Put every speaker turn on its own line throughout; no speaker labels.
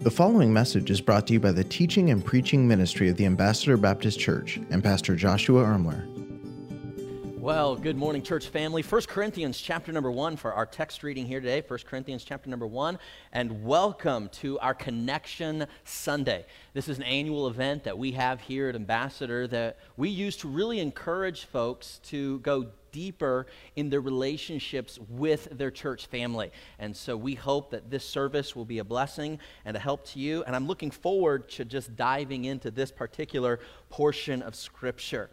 The following message is brought to you by the teaching and preaching ministry of the Ambassador Baptist Church and Pastor Joshua Ermler.
Well, good morning, church family. 1 Corinthians chapter number 1 for our text reading here today. 1 Corinthians chapter number 1. And welcome to our Connection Sunday. This is an annual event that we have here at Ambassador that we use to really encourage folks to go deeper in their relationships with their church family. And so we hope that this service will be a blessing and a help to you. And I'm looking forward to just diving into this particular portion of Scripture.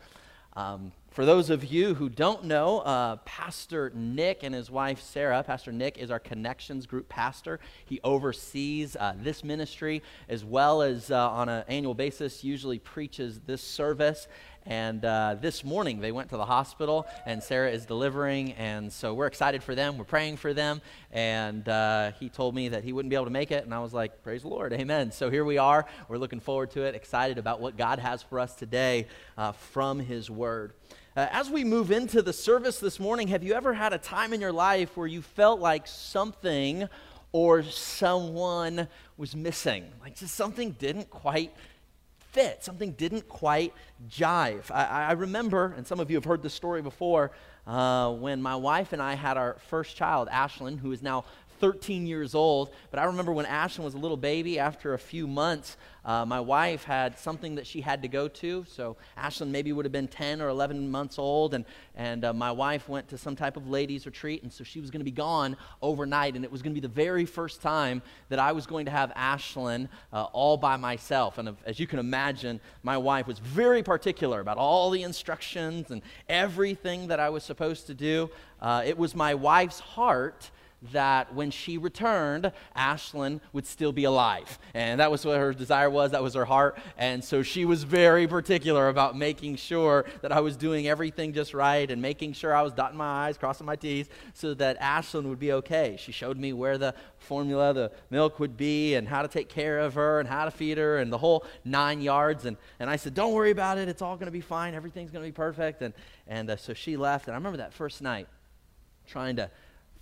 Um, for those of you who don't know, uh, Pastor Nick and his wife Sarah, Pastor Nick is our Connections Group pastor. He oversees uh, this ministry as well as uh, on an annual basis, usually preaches this service. And uh, this morning they went to the hospital, and Sarah is delivering. And so we're excited for them. We're praying for them. And uh, he told me that he wouldn't be able to make it. And I was like, Praise the Lord. Amen. So here we are. We're looking forward to it, excited about what God has for us today uh, from his word. Uh, as we move into the service this morning, have you ever had a time in your life where you felt like something or someone was missing? Like just something didn't quite fit. Something didn't quite jive. I, I remember, and some of you have heard this story before, uh, when my wife and I had our first child, Ashlyn, who is now 13 years old. But I remember when Ashlyn was a little baby, after a few months, uh, my wife had something that she had to go to. So Ashlyn maybe would have been 10 or 11 months old, and, and uh, my wife went to some type of ladies' retreat, and so she was going to be gone overnight, and it was going to be the very first time that I was going to have Ashlyn uh, all by myself. And as you can imagine, my wife was very particular about all the instructions and everything that I was supposed to do. Uh, it was my wife's heart that when she returned, Ashlyn would still be alive. And that was what her desire was, that was her heart. And so she was very particular about making sure that I was doing everything just right and making sure I was dotting my I's, crossing my T's, so that Ashlyn would be okay. She showed me where the formula, the milk would be, and how to take care of her, and how to feed her, and the whole nine yards. And, and I said, Don't worry about it, it's all going to be fine, everything's going to be perfect. And, and uh, so she left. And I remember that first night trying to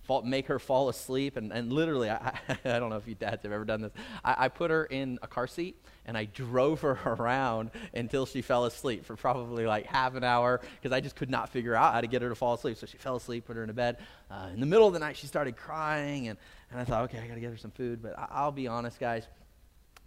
fall, make her fall asleep. And, and literally, I, I don't know if you dads have ever done this. I, I put her in a car seat and I drove her around until she fell asleep for probably like half an hour because I just could not figure out how to get her to fall asleep. So she fell asleep, put her in a bed. Uh, in the middle of the night, she started crying, and, and I thought, okay, I got to get her some food. But I, I'll be honest, guys,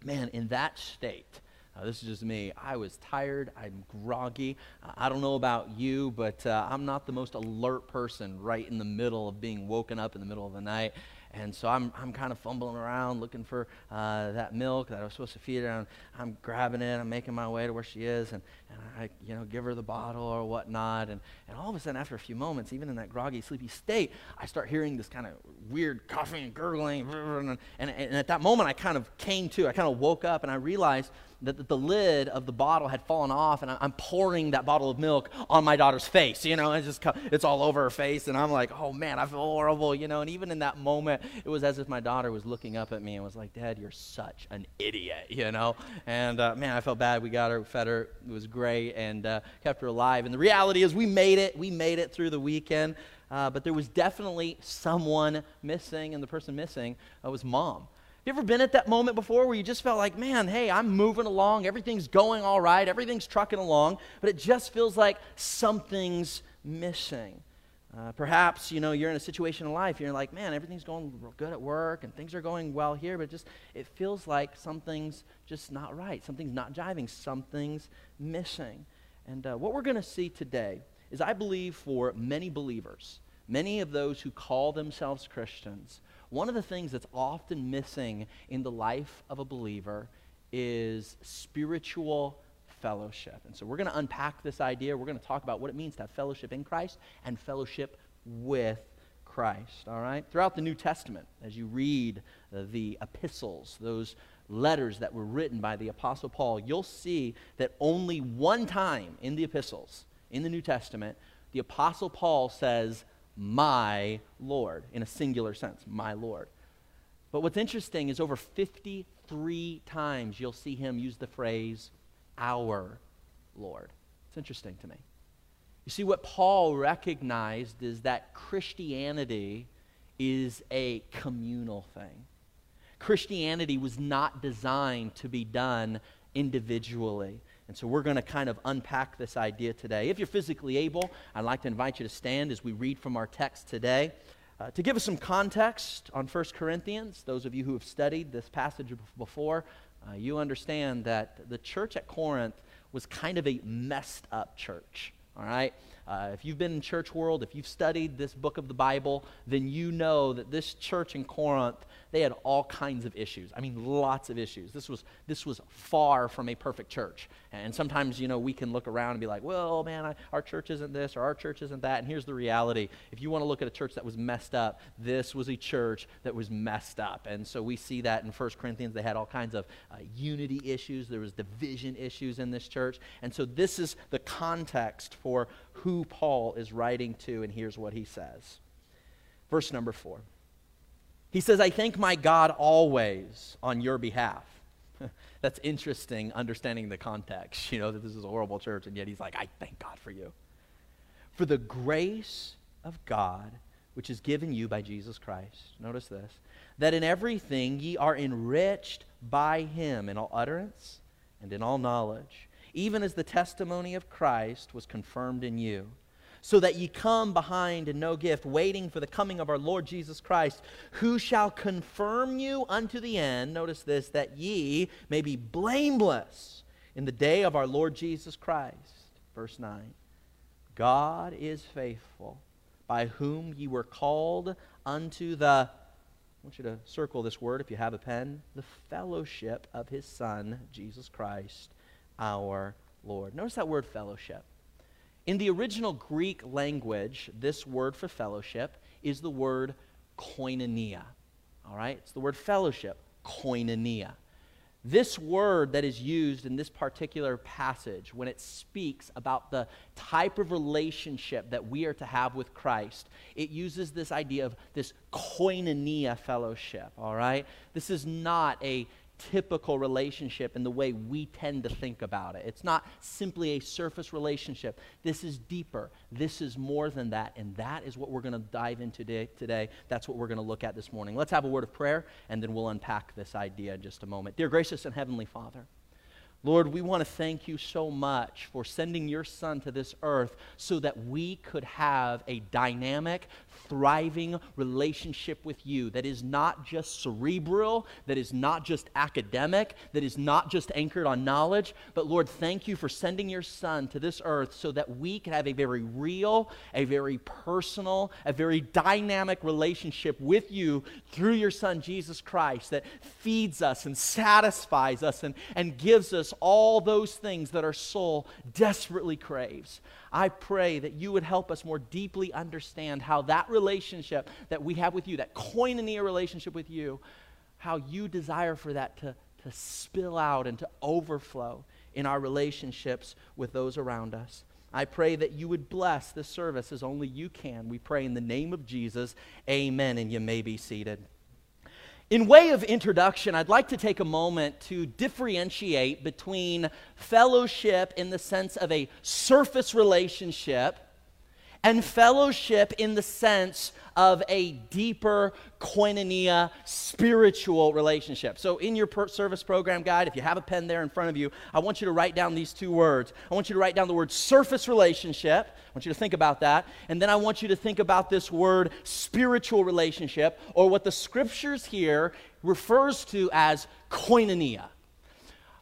man, in that state, uh, this is just me. I was tired. I'm groggy. Uh, I don't know about you, but uh, I'm not the most alert person right in the middle of being woken up in the middle of the night. And so I'm, I'm kind of fumbling around looking for uh, that milk that I was supposed to feed her. And I'm grabbing it. I'm making my way to where she is. And, and I, you know, give her the bottle or whatnot. And, and all of a sudden, after a few moments, even in that groggy, sleepy state, I start hearing this kind of weird coughing and gurgling. And, and, and at that moment, I kind of came to. I kind of woke up and I realized that the lid of the bottle had fallen off, and I'm pouring that bottle of milk on my daughter's face. You know, it's just it's all over her face, and I'm like, oh man, I feel horrible. You know, and even in that moment, it was as if my daughter was looking up at me and was like, Dad, you're such an idiot. You know, and uh, man, I felt bad. We got her, fed her, it was great, and uh, kept her alive. And the reality is, we made it. We made it through the weekend. Uh, but there was definitely someone missing, and the person missing uh, was mom. You ever been at that moment before where you just felt like, man, hey, I'm moving along, everything's going all right, everything's trucking along, but it just feels like something's missing? Uh, perhaps you know you're in a situation in life you're like man everything's going good at work and things are going well here but just it feels like something's just not right something's not jiving something's missing and uh, what we're going to see today is i believe for many believers many of those who call themselves christians one of the things that's often missing in the life of a believer is spiritual fellowship. And so we're going to unpack this idea. We're going to talk about what it means to have fellowship in Christ and fellowship with Christ. All right? Throughout the New Testament, as you read the epistles, those letters that were written by the Apostle Paul, you'll see that only one time in the epistles, in the New Testament, the Apostle Paul says, my Lord, in a singular sense, my Lord. But what's interesting is over 53 times you'll see him use the phrase, our Lord. It's interesting to me. You see, what Paul recognized is that Christianity is a communal thing. Christianity was not designed to be done individually. And so we're going to kind of unpack this idea today. If you're physically able, I'd like to invite you to stand as we read from our text today. Uh, to give us some context on 1 Corinthians, those of you who have studied this passage before, uh, you understand that the church at Corinth was kind of a messed up church. All right? Uh, if you've been in church world, if you've studied this book of the Bible, then you know that this church in Corinth they had all kinds of issues. I mean, lots of issues. This was, this was far from a perfect church. And sometimes, you know, we can look around and be like, well, man, I, our church isn't this or our church isn't that. And here's the reality. If you want to look at a church that was messed up, this was a church that was messed up. And so we see that in 1 Corinthians. They had all kinds of uh, unity issues. There was division issues in this church. And so this is the context for who Paul is writing to. And here's what he says. Verse number four. He says, I thank my God always on your behalf. That's interesting, understanding the context, you know, that this is a horrible church, and yet he's like, I thank God for you. For the grace of God, which is given you by Jesus Christ. Notice this that in everything ye are enriched by him in all utterance and in all knowledge, even as the testimony of Christ was confirmed in you so that ye come behind in no gift, waiting for the coming of our Lord Jesus Christ, who shall confirm you unto the end. Notice this, that ye may be blameless in the day of our Lord Jesus Christ. Verse 9 God is faithful, by whom ye were called unto the I want you to circle this word if you have a pen the fellowship of his Son, Jesus Christ, our Lord. Notice that word fellowship. In the original Greek language, this word for fellowship is the word koinonia. All right? It's the word fellowship, koinonia. This word that is used in this particular passage, when it speaks about the type of relationship that we are to have with Christ, it uses this idea of this koinonia fellowship, all right? This is not a typical relationship in the way we tend to think about it. It's not simply a surface relationship. This is deeper. This is more than that. And that is what we're going to dive into today, today. That's what we're going to look at this morning. Let's have a word of prayer, and then we'll unpack this idea in just a moment. Dear gracious and heavenly Father, Lord, we want to thank you so much for sending your son to this earth so that we could have a dynamic, thriving relationship with you that is not just cerebral, that is not just academic, that is not just anchored on knowledge. But Lord, thank you for sending your son to this earth so that we can have a very real, a very personal, a very dynamic relationship with you through your son, Jesus Christ, that feeds us and satisfies us and, and gives us all those things that our soul desperately craves. I pray that you would help us more deeply understand how that relationship that we have with you, that koinonia relationship with you, how you desire for that to, to spill out and to overflow in our relationships with those around us. I pray that you would bless this service as only you can. We pray in the name of Jesus. Amen. And you may be seated. In way of introduction, I'd like to take a moment to differentiate between fellowship in the sense of a surface relationship and fellowship in the sense of a deeper koinonia spiritual relationship. So, in your per- service program guide, if you have a pen there in front of you, I want you to write down these two words. I want you to write down the word surface relationship. I want you to think about that. And then I want you to think about this word spiritual relationship, or what the scriptures here refers to as koinonia.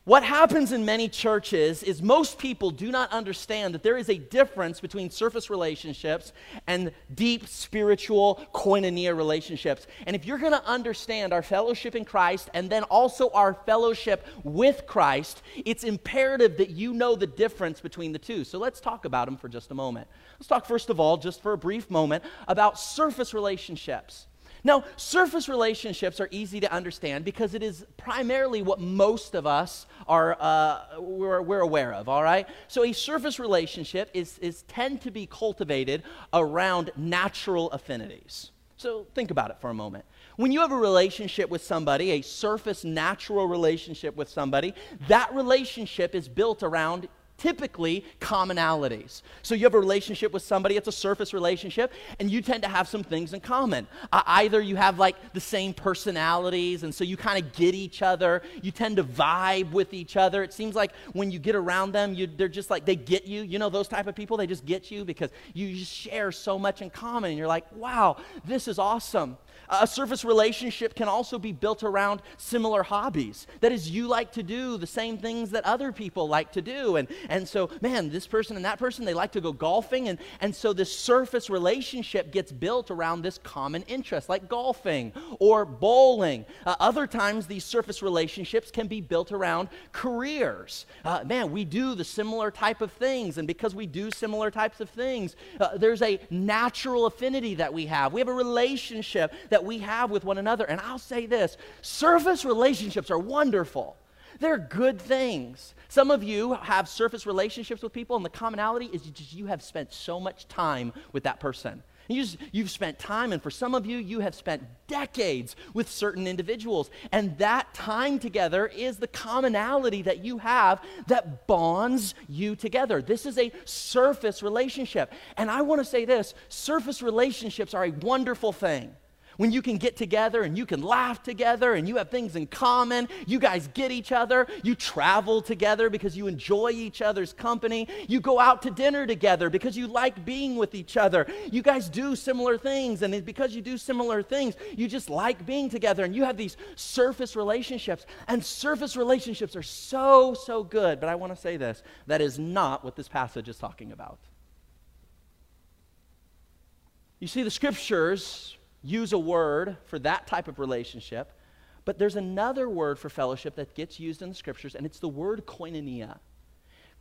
What happens in many churches is most people do not understand that there is a difference between surface relationships and deep spiritual koinonia relationships. And if you're going to understand our fellowship in Christ and then also our fellowship with Christ, it's imperative that you know the difference between the two. So let's talk about them for just a moment. Let's talk, first of all, just for a brief moment, about surface relationships. Now, surface relationships are easy to understand because it is primarily what most of us are uh, we're, we're, aware of. All right, so a surface relationship is, is tend to be cultivated around natural affinities. So think about it for a moment. When you have a relationship with somebody, a surface natural relationship with somebody, that relationship is built around typically commonalities. So you have a relationship with somebody, it's a surface relationship, and you tend to have some things in common. Uh, either you have like the same personalities, and so you kind of get each other, you tend to vibe with each other. It seems like when you get around them, you, they're just like, they get you. You know, those type of people, they just get you because you just share so much in common, and you're like, wow, this is awesome. A surface relationship can also be built around similar hobbies. That is, you like to do the same things that other people like to do. And, and so, man, this person and that person, they like to go golfing. And, and so this surface relationship gets built around this common interest, like golfing or bowling. Uh, other times, these surface relationships can be built around careers. Uh, man, we do the similar type of things. And because we do similar types of things, uh, there's a natural affinity that we have. We have a relationship that we have with one another. And I'll say this surface relationships are wonderful. They're good things. Some of you have surface relationships with people, and the commonality is just you have spent so much time with that person. You just, you've spent time, and for some of you, you have spent decades with certain individuals. And that time together is the commonality that you have that bonds you together. This is a surface relationship. And I want to say this surface relationships are a wonderful thing when you can get together and you can laugh together and you have things in common, you guys get each other, you travel together because you enjoy each other's company, you go out to dinner together because you like being with each other. You guys do similar things, and because you do similar things, you just like being together, and you have these surface relationships. And surface relationships are so, so good. But I want to say this that is not what this passage is talking about. You see, the scriptures use a word for that type of relationship, but there's another word for fellowship that gets used in the scriptures, and it's the word koinonia.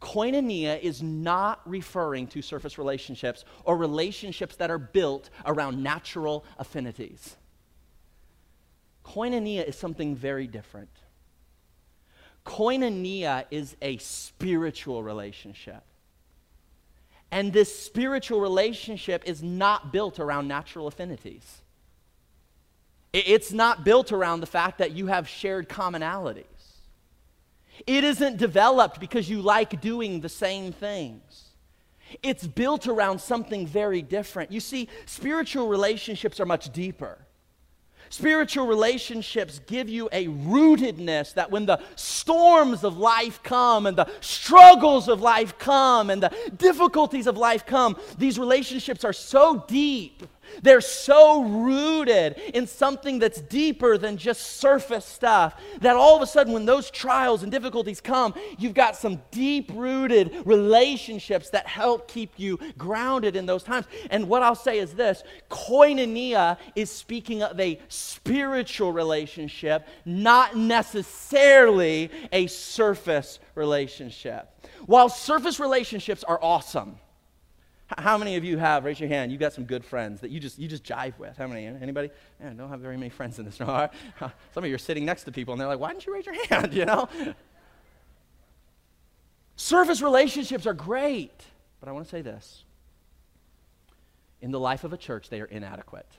Koinonia is not referring to surface relationships or relationships that are built around natural affinities. Koinonia is something very different. Koinonia is a spiritual relationship. And this spiritual relationship is not built around natural affinities. It's not built around the fact that you have shared commonalities. It isn't developed because you like doing the same things. It's built around something very different. You see, spiritual relationships are much deeper. Spiritual relationships give you a rootedness that when the storms of life come and the struggles of life come and the difficulties of life come, these relationships are so deep they're so rooted in something that's deeper than just surface stuff that all of a sudden, when those trials and difficulties come, you've got some deep rooted relationships that help keep you grounded in those times. And what I'll say is this koinonia is speaking of a spiritual relationship, not necessarily a surface relationship. While surface relationships are awesome, how many of you have, raise your hand, you've got some good friends that you just, you just jive with? How many? Anybody? Yeah, I don't have very many friends in this room. Some of you are sitting next to people and they're like, why didn't you raise your hand, you know? Service relationships are great, but I want to say this. In the life of a church, they are inadequate.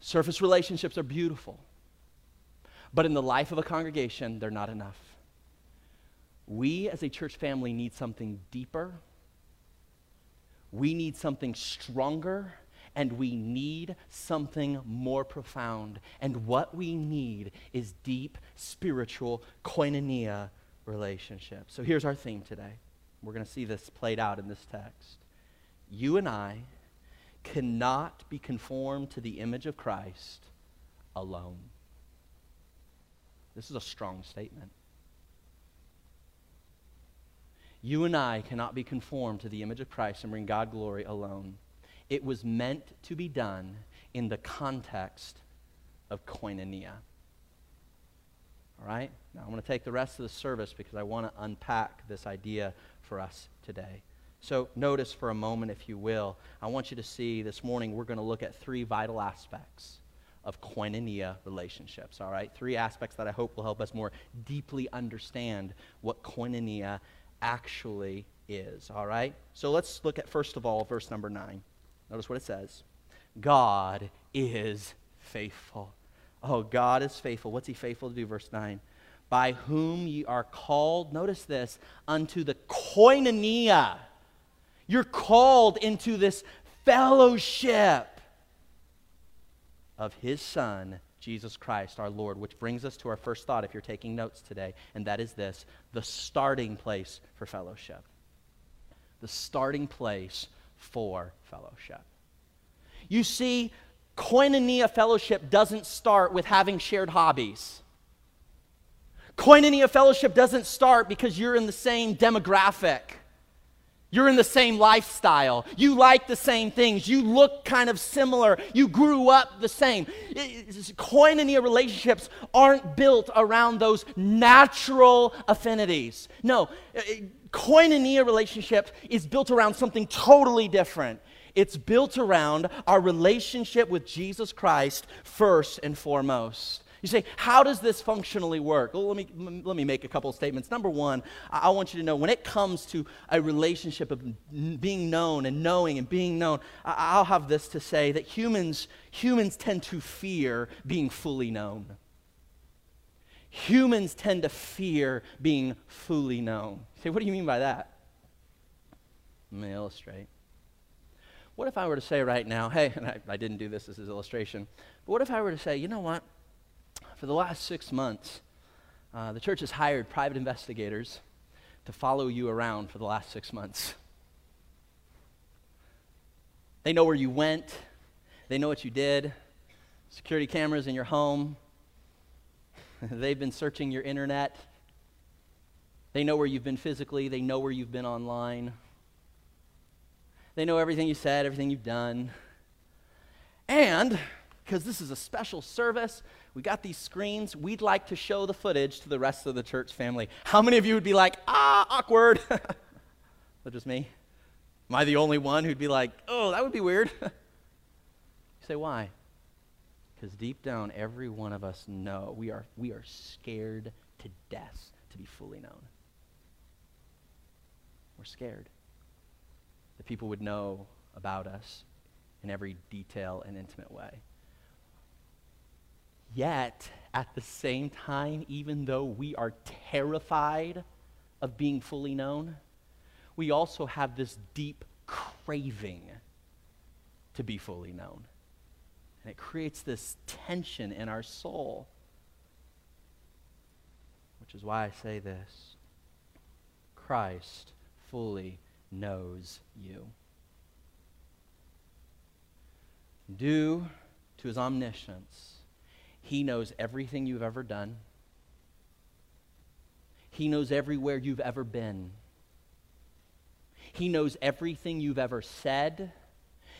Surface relationships are beautiful, but in the life of a congregation, they're not enough. We as a church family need something deeper we need something stronger and we need something more profound. And what we need is deep spiritual koinonia relationship. So here's our theme today. We're going to see this played out in this text. You and I cannot be conformed to the image of Christ alone. This is a strong statement. You and I cannot be conformed to the image of Christ and bring God glory alone. It was meant to be done in the context of koinonia. All right? Now I'm going to take the rest of the service because I want to unpack this idea for us today. So notice for a moment, if you will, I want you to see this morning we're going to look at three vital aspects of koinonia relationships. All right? Three aspects that I hope will help us more deeply understand what koinonia actually is. All right? So let's look at, first of all, verse number nine. Notice what it says God is faithful. Oh, God is faithful. What's he faithful to do? Verse 9. by whom ye are called, notice this, unto the koinonia. You're called into this fellowship of his Son, Jesus Christ, our Lord, which brings us to our first thought if you're taking notes today, and that is this the starting place for fellowship. The starting place for fellowship. You see, koinonia fellowship doesn't start with having shared hobbies. Koinonia fellowship doesn't start because you're in the same demographic. You're in the same lifestyle. You like the same things. You look kind of similar. You grew up the same. Koinonia relationships aren't built around those natural affinities. No, uh, koinonia relationship is built around something totally different. It's built around our relationship with Jesus Christ first and foremost. You say, how does this functionally work? Well, let me, let me make a couple of statements. Number one, I want you to know when it comes to a relationship of being known and knowing and being known, I'll have this to say that humans, humans tend to fear being fully known. Humans tend to fear being fully known. You say, what do you mean by that? Let me illustrate. What if I were to say right now, hey, and I, I didn't do this as an illustration, but what if I were to say, you know what? For the last six months, uh, the church has hired private investigators to follow you around for the last six months. They know where you went, they know what you did, security cameras in your home, they've been searching your internet. They know where you've been physically, they know where you've been online. They know everything you said, everything you've done. And because this is a special service, we got these screens. We'd like to show the footage to the rest of the church family. How many of you would be like, ah, awkward? that just me? Am I the only one who'd be like, oh, that would be weird? you say, why? Because deep down, every one of us know we are, we are scared to death to be fully known. We're scared that people would know about us in every detail and intimate way. Yet, at the same time, even though we are terrified of being fully known, we also have this deep craving to be fully known. And it creates this tension in our soul. Which is why I say this Christ fully knows you. Due to his omniscience, he knows everything you've ever done. He knows everywhere you've ever been. He knows everything you've ever said.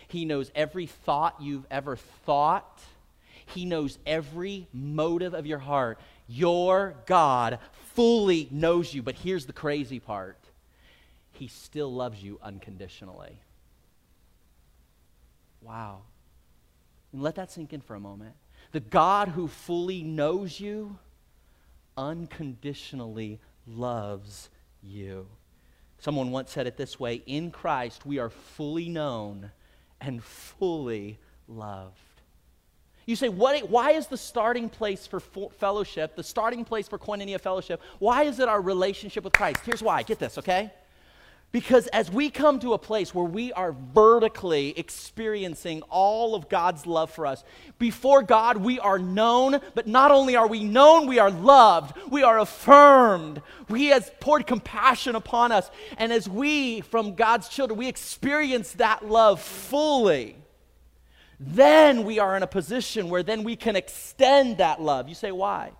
He knows every thought you've ever thought. He knows every motive of your heart. Your God fully knows you. But here's the crazy part He still loves you unconditionally. Wow. And let that sink in for a moment. The God who fully knows you unconditionally loves you. Someone once said it this way In Christ, we are fully known and fully loved. You say, what, why is the starting place for fellowship, the starting place for koinonia fellowship, why is it our relationship with Christ? Here's why. Get this, okay? Because as we come to a place where we are vertically experiencing all of God's love for us, before God we are known, but not only are we known, we are loved, we are affirmed. He has poured compassion upon us. And as we, from God's children, we experience that love fully, then we are in a position where then we can extend that love. You say, why?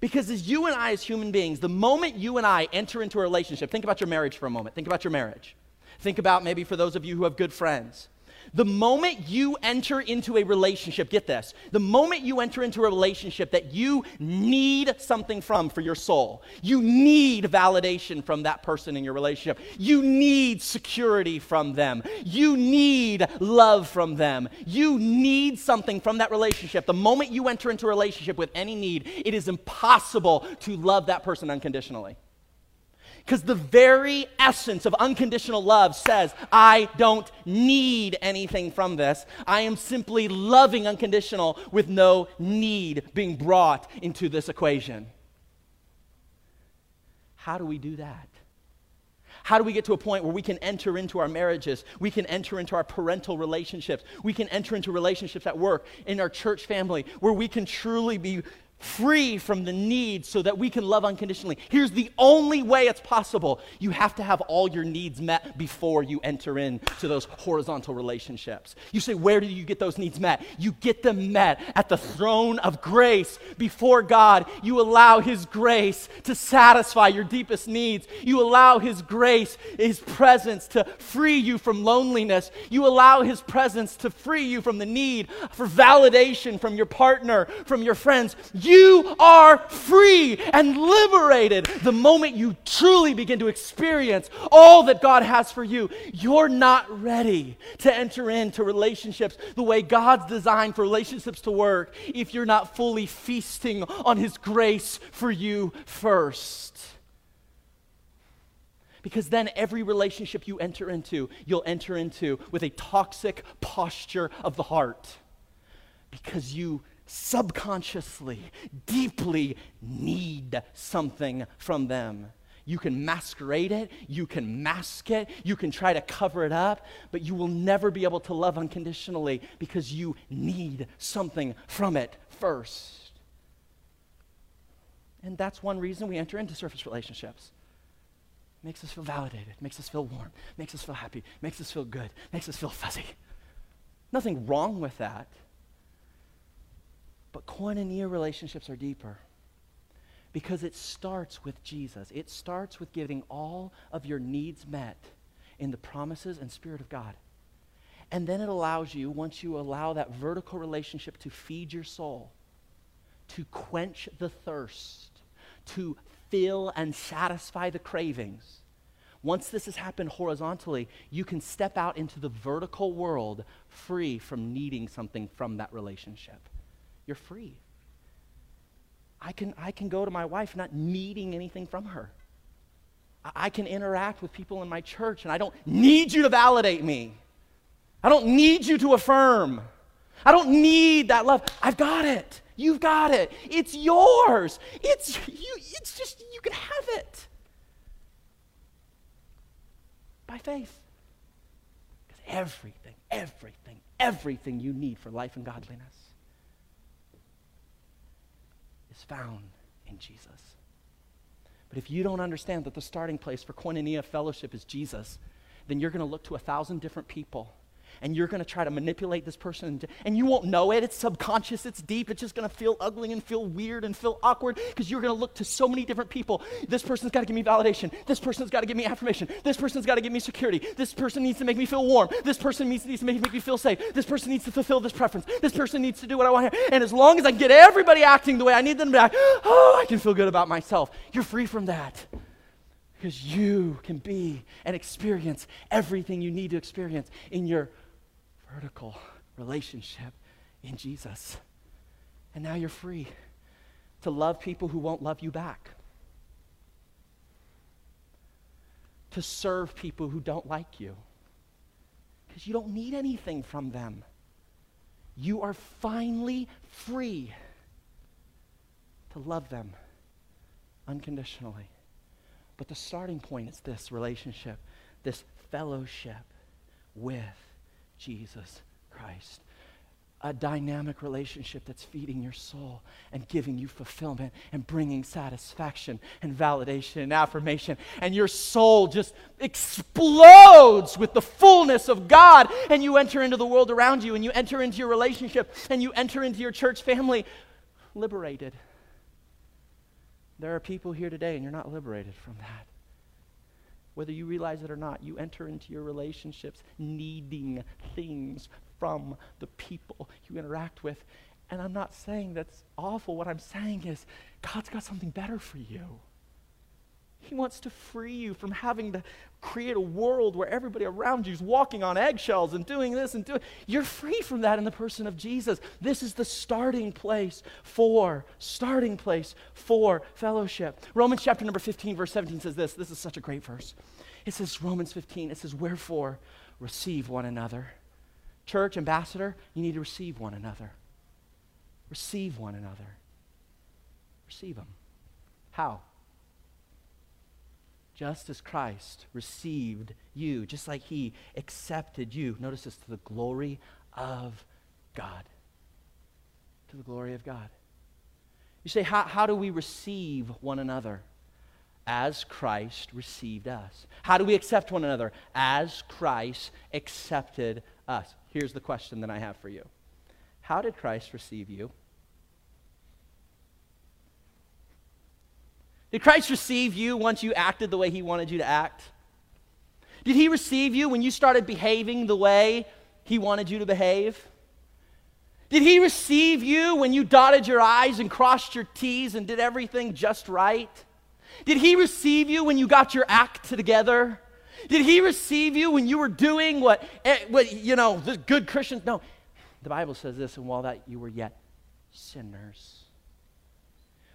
Because as you and I, as human beings, the moment you and I enter into a relationship, think about your marriage for a moment. Think about your marriage. Think about maybe for those of you who have good friends. The moment you enter into a relationship, get this, the moment you enter into a relationship that you need something from for your soul, you need validation from that person in your relationship, you need security from them, you need love from them, you need something from that relationship. The moment you enter into a relationship with any need, it is impossible to love that person unconditionally. Because the very essence of unconditional love says, I don't need anything from this. I am simply loving unconditional with no need being brought into this equation. How do we do that? How do we get to a point where we can enter into our marriages? We can enter into our parental relationships. We can enter into relationships at work, in our church family, where we can truly be free from the need so that we can love unconditionally. Here's the only way it's possible. You have to have all your needs met before you enter into those horizontal relationships. You say, Where do you get those needs met? You get them met at the throne of grace before God. You allow His grace to satisfy your deepest needs. You allow His grace, His presence to free you from loneliness. You allow His presence to free you from the need for validation from your partner, from your friends. You are free and liberated the moment you truly begin to experience all that God has for you. You're not ready to enter into relationships the way God's designed for relationships to work if you're not fully feasting on His grace for you first. Because then every relationship you enter into, you'll enter into with a toxic posture of the heart. Because you subconsciously, deeply need something from them. You can masquerade it, you can mask it, you can try to cover it up, but you will never be able to love unconditionally because you need something from it first. And that's one reason we enter into surface relationships. Makes us feel validated, makes us feel warm, makes us feel happy, makes us feel good, makes us feel fuzzy. Nothing wrong with that. But koinonia relationships are deeper because it starts with Jesus. It starts with getting all of your needs met in the promises and Spirit of God. And then it allows you, once you allow that vertical relationship to feed your soul, to quench the thirst, to fill and satisfy the cravings. Once this has happened horizontally, you can step out into the vertical world free from needing something from that relationship. You're free. I can, I can go to my wife not needing anything from her. I, I can interact with people in my church, and I don't need you to validate me. I don't need you to affirm. I don't need that love. I've got it. You've got it. It's yours. It's you it's just you can have it. By faith. Because everything, everything, everything you need for life and godliness is found in Jesus. But if you don't understand that the starting place for koinonia fellowship is Jesus, then you're going to look to a thousand different people and you're going to try to manipulate this person and you won't know it. It's subconscious, it's deep. It's just going to feel ugly and feel weird and feel awkward because you're going to look to so many different people. This person's got to give me validation. This person's got to give me affirmation. This person's got to give me security. This person needs to make me feel warm. This person needs, needs to make, make me feel safe. This person needs to fulfill this preference. This person needs to do what I want. And as long as I get everybody acting the way I need them to act, oh, I can feel good about myself. You're free from that. Because you can be and experience everything you need to experience in your vertical relationship in Jesus. And now you're free to love people who won't love you back, to serve people who don't like you, because you don't need anything from them. You are finally free to love them unconditionally. But the starting point is this relationship, this fellowship with Jesus Christ. A dynamic relationship that's feeding your soul and giving you fulfillment and bringing satisfaction and validation and affirmation. And your soul just explodes with the fullness of God. And you enter into the world around you and you enter into your relationship and you enter into your church family liberated. There are people here today and you're not liberated from that whether you realize it or not, you enter into your relationships needing things from the people you interact with. And I'm not saying that's awful. What I'm saying is, God's got something better for you. He wants to free you from having to create a world where everybody around you is walking on eggshells and doing this and doing. You're free from that in the person of Jesus. This is the starting place for starting place for fellowship. Romans chapter number 15 verse 17 says this. This is such a great verse. It says Romans 15. It says wherefore receive one another. Church ambassador, you need to receive one another. Receive one another. Receive them. How? Just as Christ received you, just like he accepted you. Notice this to the glory of God. To the glory of God. You say, how, how do we receive one another? As Christ received us. How do we accept one another? As Christ accepted us. Here's the question that I have for you How did Christ receive you? Did Christ receive you once you acted the way he wanted you to act? Did he receive you when you started behaving the way he wanted you to behave? Did he receive you when you dotted your I's and crossed your T's and did everything just right? Did he receive you when you got your act together? Did he receive you when you were doing what, eh, what you know, the good Christians? No. The Bible says this, and while that you were yet sinners,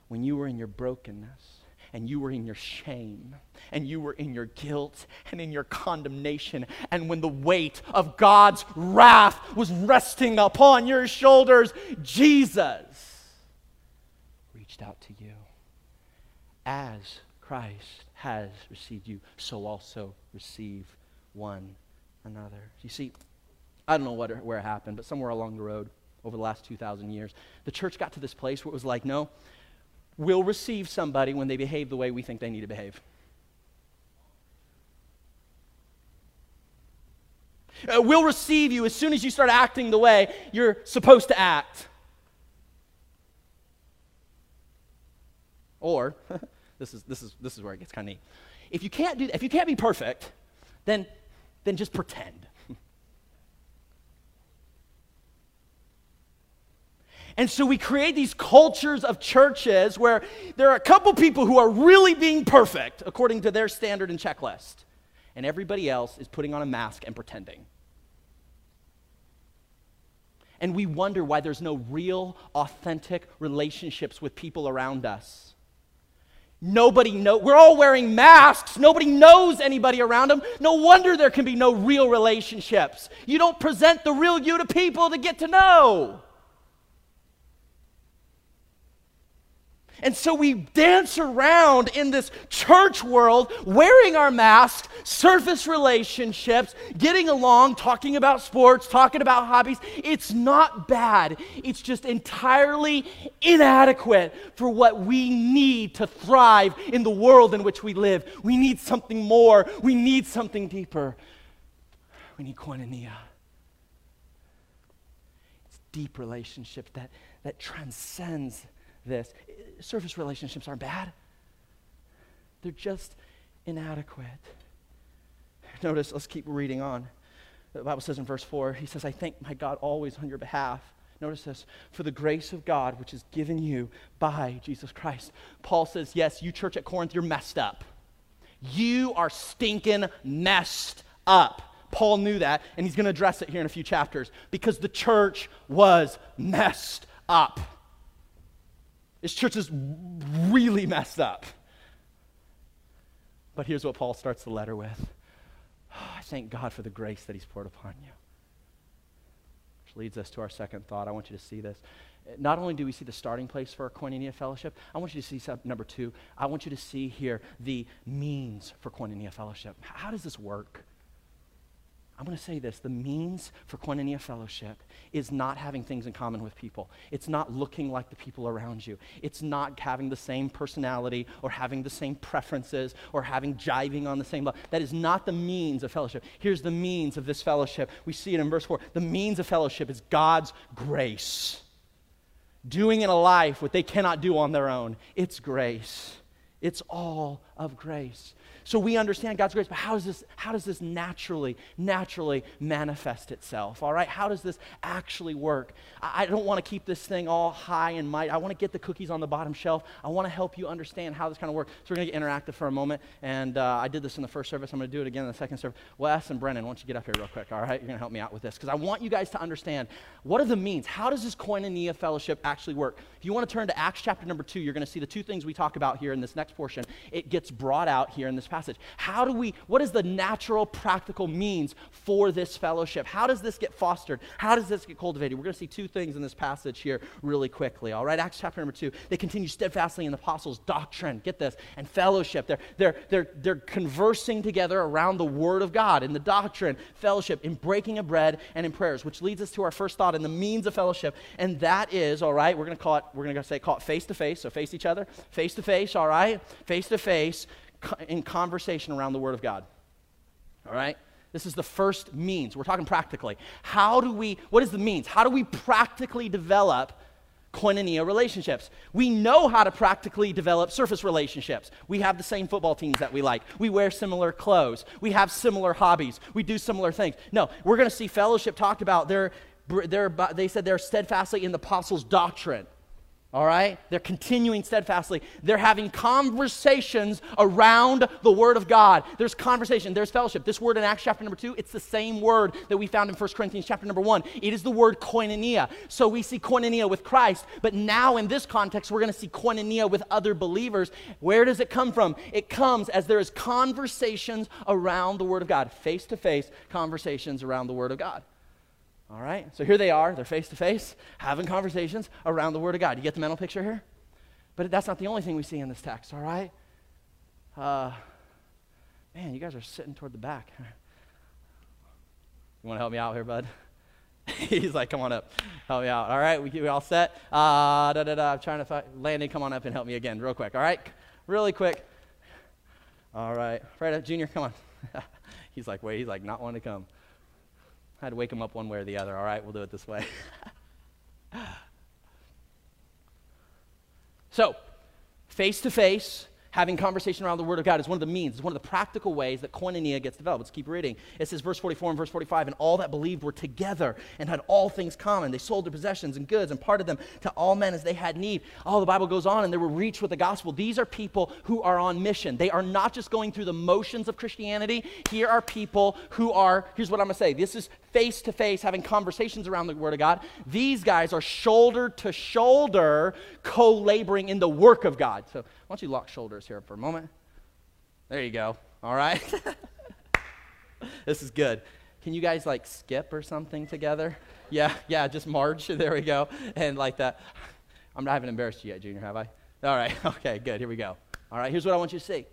when you were in your brokenness, and you were in your shame, and you were in your guilt and in your condemnation. And when the weight of God's wrath was resting upon your shoulders, Jesus reached out to you. As Christ has received you, so also receive one another. You see, I don't know what, where it happened, but somewhere along the road over the last 2,000 years, the church got to this place where it was like, no, will receive somebody when they behave the way we think they need to behave. Uh, will receive you as soon as you start acting the way you're supposed to act. Or, this is, this, is, this is where it gets kind of neat. If you can't do if you can't be perfect, then, then just pretend. And so we create these cultures of churches where there are a couple people who are really being perfect according to their standard and checklist, and everybody else is putting on a mask and pretending. And we wonder why there's no real, authentic relationships with people around us. Nobody know we're all wearing masks. Nobody knows anybody around them. No wonder there can be no real relationships. You don't present the real you to people to get to know. And so we dance around in this church world wearing our masks, surface relationships, getting along, talking about sports, talking about hobbies. It's not bad. It's just entirely inadequate for what we need to thrive in the world in which we live. We need something more, we need something deeper. We need koinonia. It's deep relationship that, that transcends this. Surface relationships aren't bad, they're just inadequate. Notice, let's keep reading on. The Bible says in verse 4, he says, I thank my God always on your behalf. Notice this, for the grace of God which is given you by Jesus Christ. Paul says, Yes, you church at Corinth, you're messed up. You are stinking messed up. Paul knew that, and he's going to address it here in a few chapters because the church was messed up. This church is really messed up. But here's what Paul starts the letter with oh, I thank God for the grace that he's poured upon you. Which leads us to our second thought. I want you to see this. Not only do we see the starting place for our Koinonia fellowship, I want you to see number two. I want you to see here the means for Koinonia fellowship. How does this work? I'm going to say this the means for koinonia fellowship is not having things in common with people. It's not looking like the people around you. It's not having the same personality or having the same preferences or having jiving on the same level. That is not the means of fellowship. Here's the means of this fellowship. We see it in verse 4. The means of fellowship is God's grace. Doing in a life what they cannot do on their own. It's grace. It's all of grace. So we understand God's grace, but how does this, how does this naturally, naturally manifest itself? All right? How does this actually work? I, I don't want to keep this thing all high and mighty. I want to get the cookies on the bottom shelf. I want to help you understand how this kind of works. So we're going to get interactive for a moment. And uh, I did this in the first service. I'm going to do it again in the second service. Wes and Brennan, why don't you get up here real quick? All right? You're going to help me out with this because I want you guys to understand what are the means? How does this koinonia fellowship actually work? If you want to turn to Acts chapter number two, you're going to see the two things we talk about here in this next portion, it gets brought out here in this passage. How do we, what is the natural, practical means for this fellowship? How does this get fostered? How does this get cultivated? We're going to see two things in this passage here really quickly. All right, Acts chapter number two. They continue steadfastly in the apostles' doctrine, get this, and fellowship. They're, they're, they're, they're conversing together around the word of God in the doctrine, fellowship, in breaking of bread, and in prayers, which leads us to our first thought in the means of fellowship. And that is, all right, we're going to call it, we're going to say, call it face to face. So face each other, face to face, all right? Face to face in conversation around the Word of God. All right? This is the first means. We're talking practically. How do we, what is the means? How do we practically develop koinonia relationships? We know how to practically develop surface relationships. We have the same football teams that we like. We wear similar clothes. We have similar hobbies. We do similar things. No, we're going to see fellowship talked about. They're, they're, they said they're steadfastly in the apostles' doctrine. All right? They're continuing steadfastly. They're having conversations around the Word of God. There's conversation, there's fellowship. This word in Acts chapter number two, it's the same word that we found in 1 Corinthians chapter number one. It is the word koinonia. So we see koinonia with Christ, but now in this context, we're going to see koinonia with other believers. Where does it come from? It comes as there is conversations around the Word of God, face to face conversations around the Word of God. All right? So here they are, they're face to face, having conversations around the Word of God. You get the mental picture here? But that's not the only thing we see in this text, all right? Uh, man, you guys are sitting toward the back. You want to help me out here, bud? He's like, come on up. Help me out. All right, we, we all set? Uh, da, da, da. I'm trying to find. Landon, come on up and help me again, real quick. All right? Really quick. All right. Fred, Junior, come on. he's like, wait, he's like, not wanting to come. I had to wake him up one way or the other. All right, we'll do it this way. so, face to face, having conversation around the Word of God is one of the means, it's one of the practical ways that koinonia gets developed. Let's keep reading. It says, verse 44 and verse 45, and all that believed were together and had all things common. They sold their possessions and goods and parted them to all men as they had need. Oh, the Bible goes on, and they were reached with the gospel. These are people who are on mission. They are not just going through the motions of Christianity. Here are people who are, here's what I'm going to say this is face to face, having conversations around the Word of God. These guys are shoulder to shoulder co laboring in the work of God. So, why don't you lock shoulders here for a moment? There you go. All right. this is good. Can you guys like skip or something together? Yeah, yeah, just march. There we go. And like that. I'm not, I haven't embarrassed you yet, Junior, have I? All right. Okay, good. Here we go. All right, here's what I want you to see.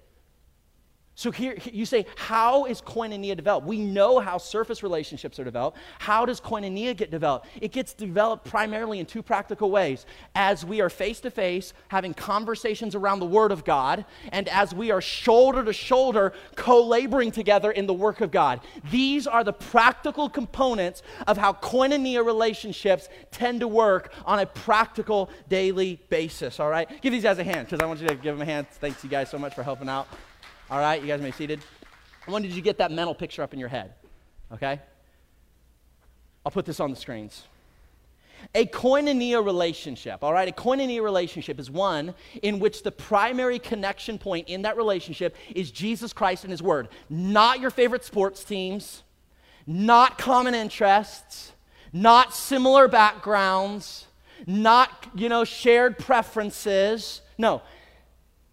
So here you say, how is koinonia developed? We know how surface relationships are developed. How does koinonia get developed? It gets developed primarily in two practical ways. As we are face to face, having conversations around the Word of God, and as we are shoulder to shoulder, co laboring together in the work of God. These are the practical components of how koinonia relationships tend to work on a practical daily basis. All right? Give these guys a hand because I want you to give them a hand. Thanks, you guys, so much for helping out. All right, you guys may be seated. I wanted you to get that mental picture up in your head, okay? I'll put this on the screens. A koinonia relationship, all right? A koinonia relationship is one in which the primary connection point in that relationship is Jesus Christ and His Word. Not your favorite sports teams, not common interests, not similar backgrounds, not, you know, shared preferences. No,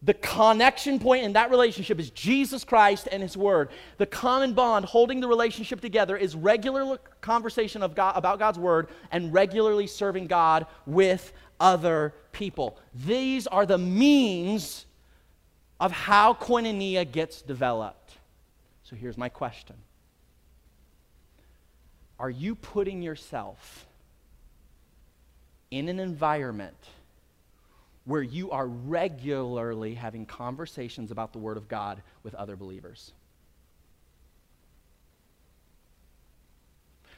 the connection point in that relationship is Jesus Christ and His Word. The common bond holding the relationship together is regular conversation of God, about God's Word and regularly serving God with other people. These are the means of how koinonia gets developed. So here's my question Are you putting yourself in an environment? Where you are regularly having conversations about the Word of God with other believers.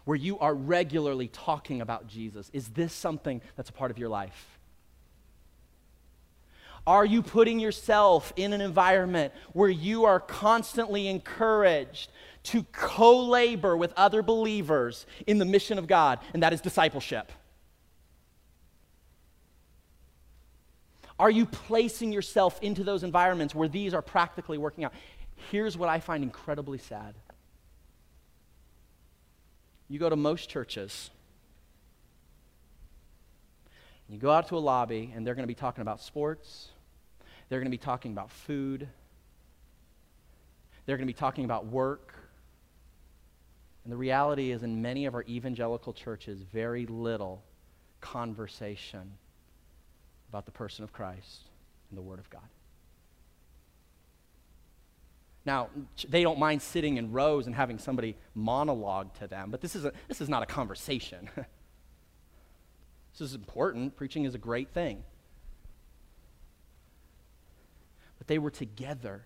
Where you are regularly talking about Jesus. Is this something that's a part of your life? Are you putting yourself in an environment where you are constantly encouraged to co labor with other believers in the mission of God, and that is discipleship? Are you placing yourself into those environments where these are practically working out? Here's what I find incredibly sad. You go to most churches, you go out to a lobby, and they're going to be talking about sports, They're going to be talking about food. They're going to be talking about work. And the reality is, in many of our evangelical churches, very little conversation about the person of Christ and the Word of God. Now, they don't mind sitting in rows and having somebody monologue to them, but this is, a, this is not a conversation. this is important. Preaching is a great thing. But they were together.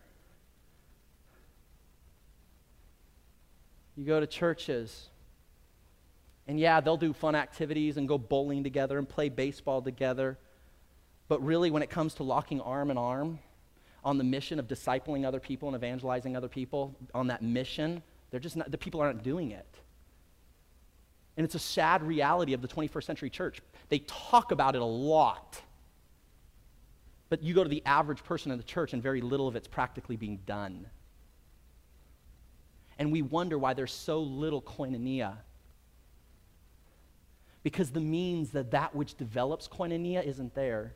You go to churches, and yeah, they'll do fun activities and go bowling together and play baseball together. But really, when it comes to locking arm in arm on the mission of discipling other people and evangelizing other people, on that mission, they're just not, the people aren't doing it. And it's a sad reality of the 21st century church. They talk about it a lot. But you go to the average person in the church, and very little of it's practically being done. And we wonder why there's so little koinonia. Because the means that that which develops koinonia isn't there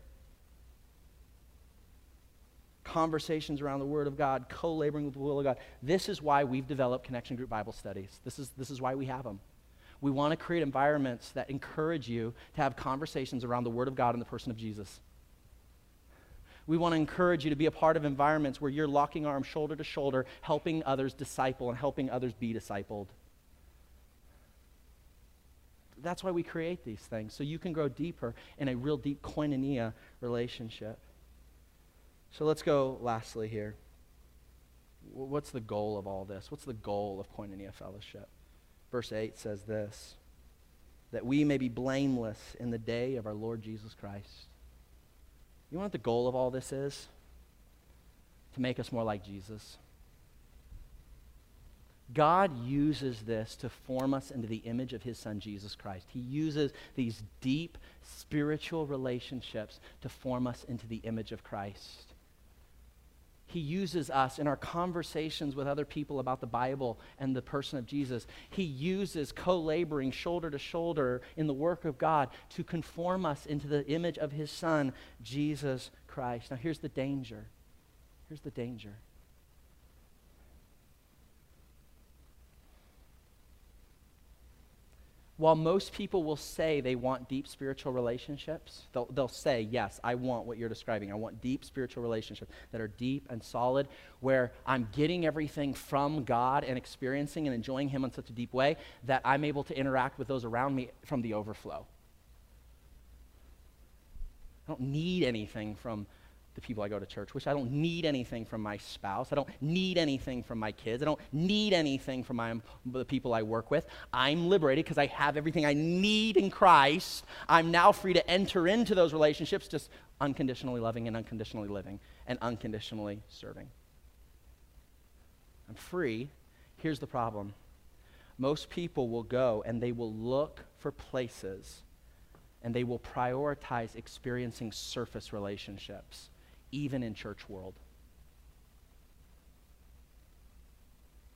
conversations around the Word of God, co laboring with the will of God. This is why we've developed Connection Group Bible studies. This is, this is why we have them. We want to create environments that encourage you to have conversations around the Word of God and the person of Jesus. We want to encourage you to be a part of environments where you're locking arms shoulder to shoulder, helping others disciple and helping others be discipled. That's why we create these things, so you can grow deeper in a real deep koinonia relationship. So let's go lastly here. What's the goal of all this? What's the goal of Koinonia Fellowship? Verse 8 says this that we may be blameless in the day of our Lord Jesus Christ. You know what the goal of all this is? To make us more like Jesus. God uses this to form us into the image of his son Jesus Christ. He uses these deep spiritual relationships to form us into the image of Christ. He uses us in our conversations with other people about the Bible and the person of Jesus. He uses co laboring shoulder to shoulder in the work of God to conform us into the image of His Son, Jesus Christ. Now, here's the danger. Here's the danger. While most people will say they want deep spiritual relationships, they'll, they'll say, Yes, I want what you're describing. I want deep spiritual relationships that are deep and solid, where I'm getting everything from God and experiencing and enjoying Him in such a deep way that I'm able to interact with those around me from the overflow. I don't need anything from the people I go to church with. I don't need anything from my spouse. I don't need anything from my kids. I don't need anything from my, the people I work with. I'm liberated because I have everything I need in Christ. I'm now free to enter into those relationships just unconditionally loving and unconditionally living and unconditionally serving. I'm free. Here's the problem most people will go and they will look for places and they will prioritize experiencing surface relationships even in church world.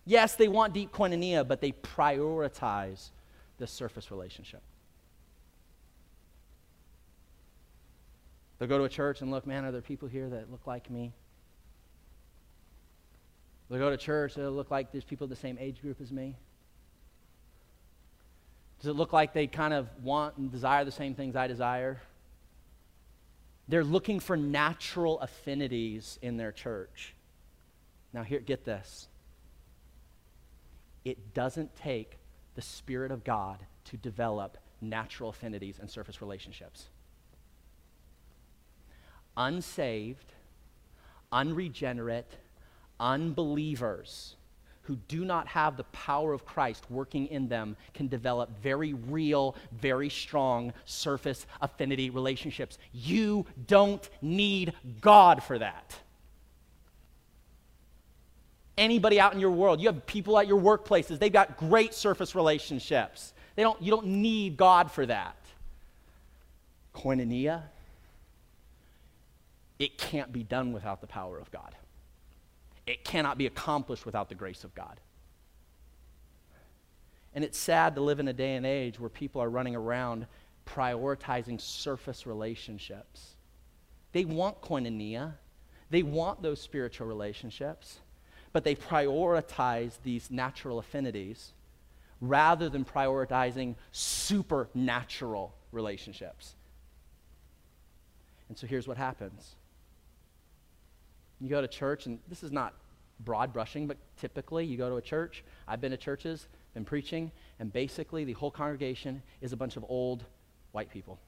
Yes, they want deep koinonia, but they prioritize the surface relationship. They'll go to a church and look, man, are there people here that look like me? They'll go to church, they'll look like there's people the same age group as me. Does it look like they kind of want and desire the same things I desire? They're looking for natural affinities in their church. Now, here, get this. It doesn't take the Spirit of God to develop natural affinities and surface relationships. Unsaved, unregenerate, unbelievers who do not have the power of Christ working in them can develop very real, very strong surface affinity relationships. You don't need God for that. Anybody out in your world, you have people at your workplaces, they've got great surface relationships. They don't, you don't need God for that. Koinonia, it can't be done without the power of God it cannot be accomplished without the grace of God. And it's sad to live in a day and age where people are running around prioritizing surface relationships. They want koinonia. They want those spiritual relationships, but they prioritize these natural affinities rather than prioritizing supernatural relationships. And so here's what happens you go to church, and this is not broad brushing, but typically you go to a church. I've been to churches, been preaching, and basically the whole congregation is a bunch of old white people.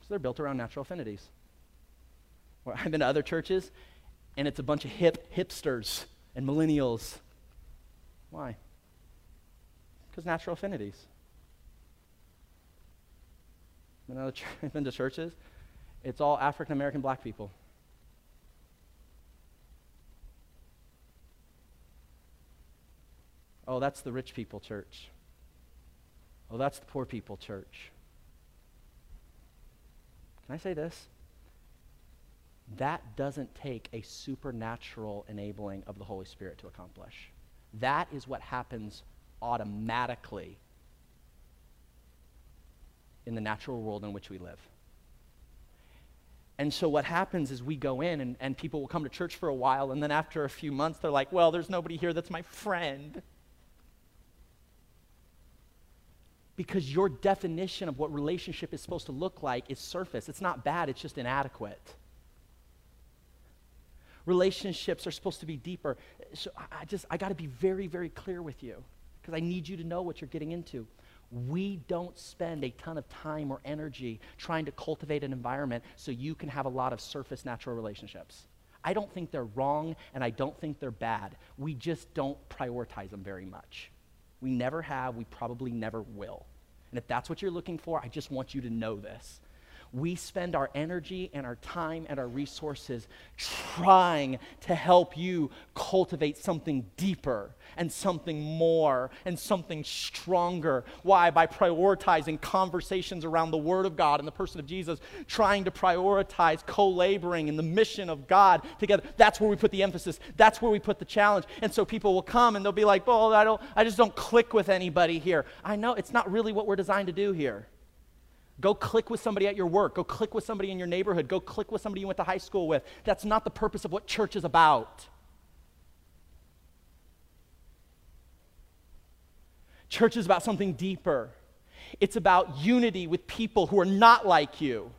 So they're built around natural affinities. Or I've been to other churches, and it's a bunch of hip hipsters and millennials. Why? Because natural affinities. I've been to churches, it's all African American black people. Oh, that's the rich people church. Oh, that's the poor people church. Can I say this? That doesn't take a supernatural enabling of the Holy Spirit to accomplish. That is what happens automatically in the natural world in which we live. And so what happens is we go in and, and people will come to church for a while, and then after a few months, they're like, well, there's nobody here that's my friend. Because your definition of what relationship is supposed to look like is surface. It's not bad, it's just inadequate. Relationships are supposed to be deeper. So I just, I got to be very, very clear with you because I need you to know what you're getting into we don't spend a ton of time or energy trying to cultivate an environment so you can have a lot of surface natural relationships. I don't think they're wrong and I don't think they're bad. We just don't prioritize them very much. We never have, we probably never will. And if that's what you're looking for, I just want you to know this we spend our energy and our time and our resources trying to help you cultivate something deeper and something more and something stronger. Why? By prioritizing conversations around the Word of God and the person of Jesus, trying to prioritize co laboring in the mission of God together. That's where we put the emphasis. That's where we put the challenge. And so people will come and they'll be like, well, I, don't, I just don't click with anybody here. I know it's not really what we're designed to do here. Go click with somebody at your work. Go click with somebody in your neighborhood. Go click with somebody you went to high school with. That's not the purpose of what church is about. Church is about something deeper. It's about unity with people who are not like you.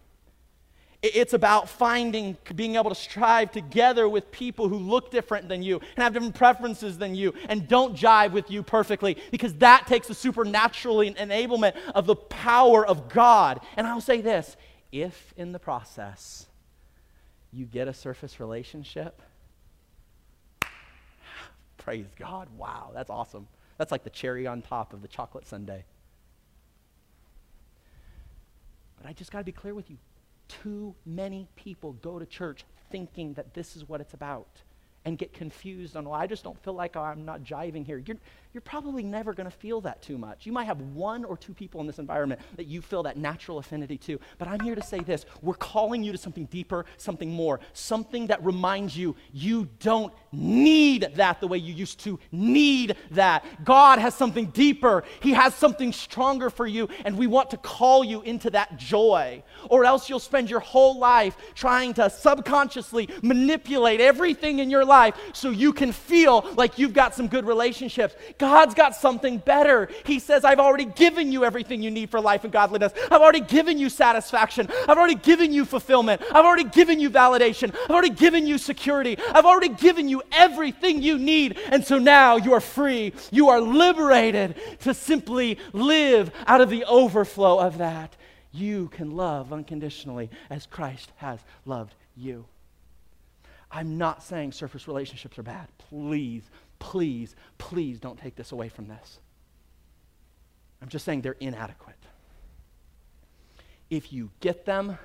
It's about finding, being able to strive together with people who look different than you and have different preferences than you and don't jive with you perfectly because that takes the supernatural enablement of the power of God. And I'll say this if in the process you get a surface relationship, praise God. Wow, that's awesome. That's like the cherry on top of the chocolate sundae. But I just got to be clear with you too many people go to church thinking that this is what it's about and get confused on, well, I just don't feel like I'm not jiving here. You're, you're probably never going to feel that too much. You might have one or two people in this environment that you feel that natural affinity to. But I'm here to say this we're calling you to something deeper, something more, something that reminds you you don't need that the way you used to need that. God has something deeper, He has something stronger for you, and we want to call you into that joy. Or else you'll spend your whole life trying to subconsciously manipulate everything in your life so you can feel like you've got some good relationships. God's got something better. He says, I've already given you everything you need for life and godliness. I've already given you satisfaction. I've already given you fulfillment. I've already given you validation. I've already given you security. I've already given you everything you need. And so now you are free. You are liberated to simply live out of the overflow of that. You can love unconditionally as Christ has loved you. I'm not saying surface relationships are bad. Please, please, please don't take this away from this. I'm just saying they're inadequate. If you get them,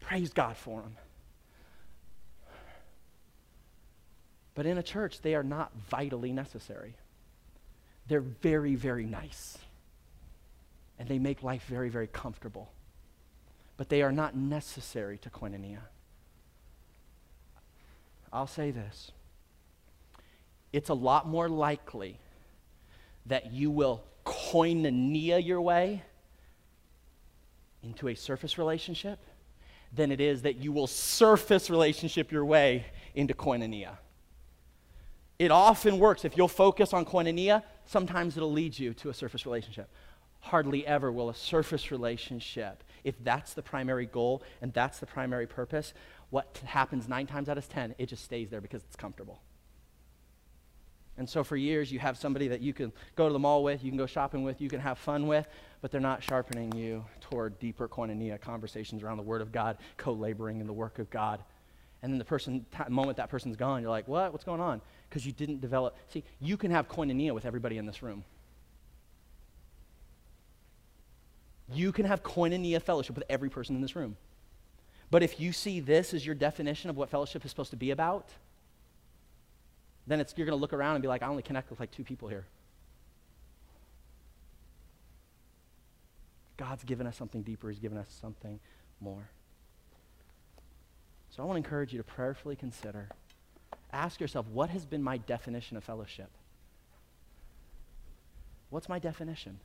praise God for them. But in a church, they are not vitally necessary. They're very, very nice. And they make life very, very comfortable. But they are not necessary to koinonia. I'll say this it's a lot more likely that you will koinonia your way into a surface relationship than it is that you will surface relationship your way into koinonia. It often works. If you'll focus on koinonia, sometimes it'll lead you to a surface relationship. Hardly ever will a surface relationship, if that's the primary goal and that's the primary purpose, what happens nine times out of ten, it just stays there because it's comfortable. And so for years, you have somebody that you can go to the mall with, you can go shopping with, you can have fun with, but they're not sharpening you toward deeper koinonia conversations around the Word of God, co laboring in the work of God. And then the person, t- moment that person's gone, you're like, what? What's going on? Because you didn't develop. See, you can have koinonia with everybody in this room. You can have koinonia fellowship with every person in this room. But if you see this as your definition of what fellowship is supposed to be about, then it's, you're going to look around and be like, I only connect with like two people here. God's given us something deeper, He's given us something more. So I want to encourage you to prayerfully consider. Ask yourself, what has been my definition of fellowship? What's my definition?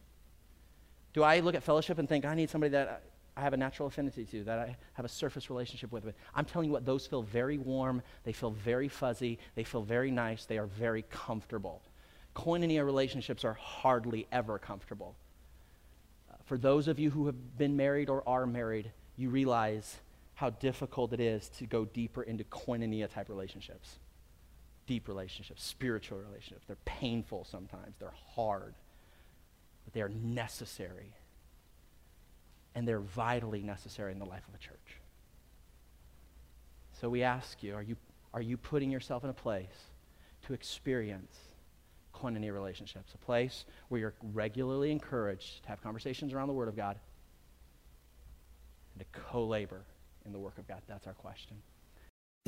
Do I look at fellowship and think I need somebody that I have a natural affinity to, that I have a surface relationship with. I'm telling you what, those feel very warm, they feel very fuzzy, they feel very nice, they are very comfortable. Koinonia relationships are hardly ever comfortable. Uh, for those of you who have been married or are married, you realize how difficult it is to go deeper into koinonia type relationships. Deep relationships, spiritual relationships. They're painful sometimes, they're hard, but they are necessary and they're vitally necessary in the life of a church. So we ask you are, you, are you putting yourself in a place to experience koinonia relationships, a place where you're regularly encouraged to have conversations around the Word of God and to co labor in the work of God? That's our question.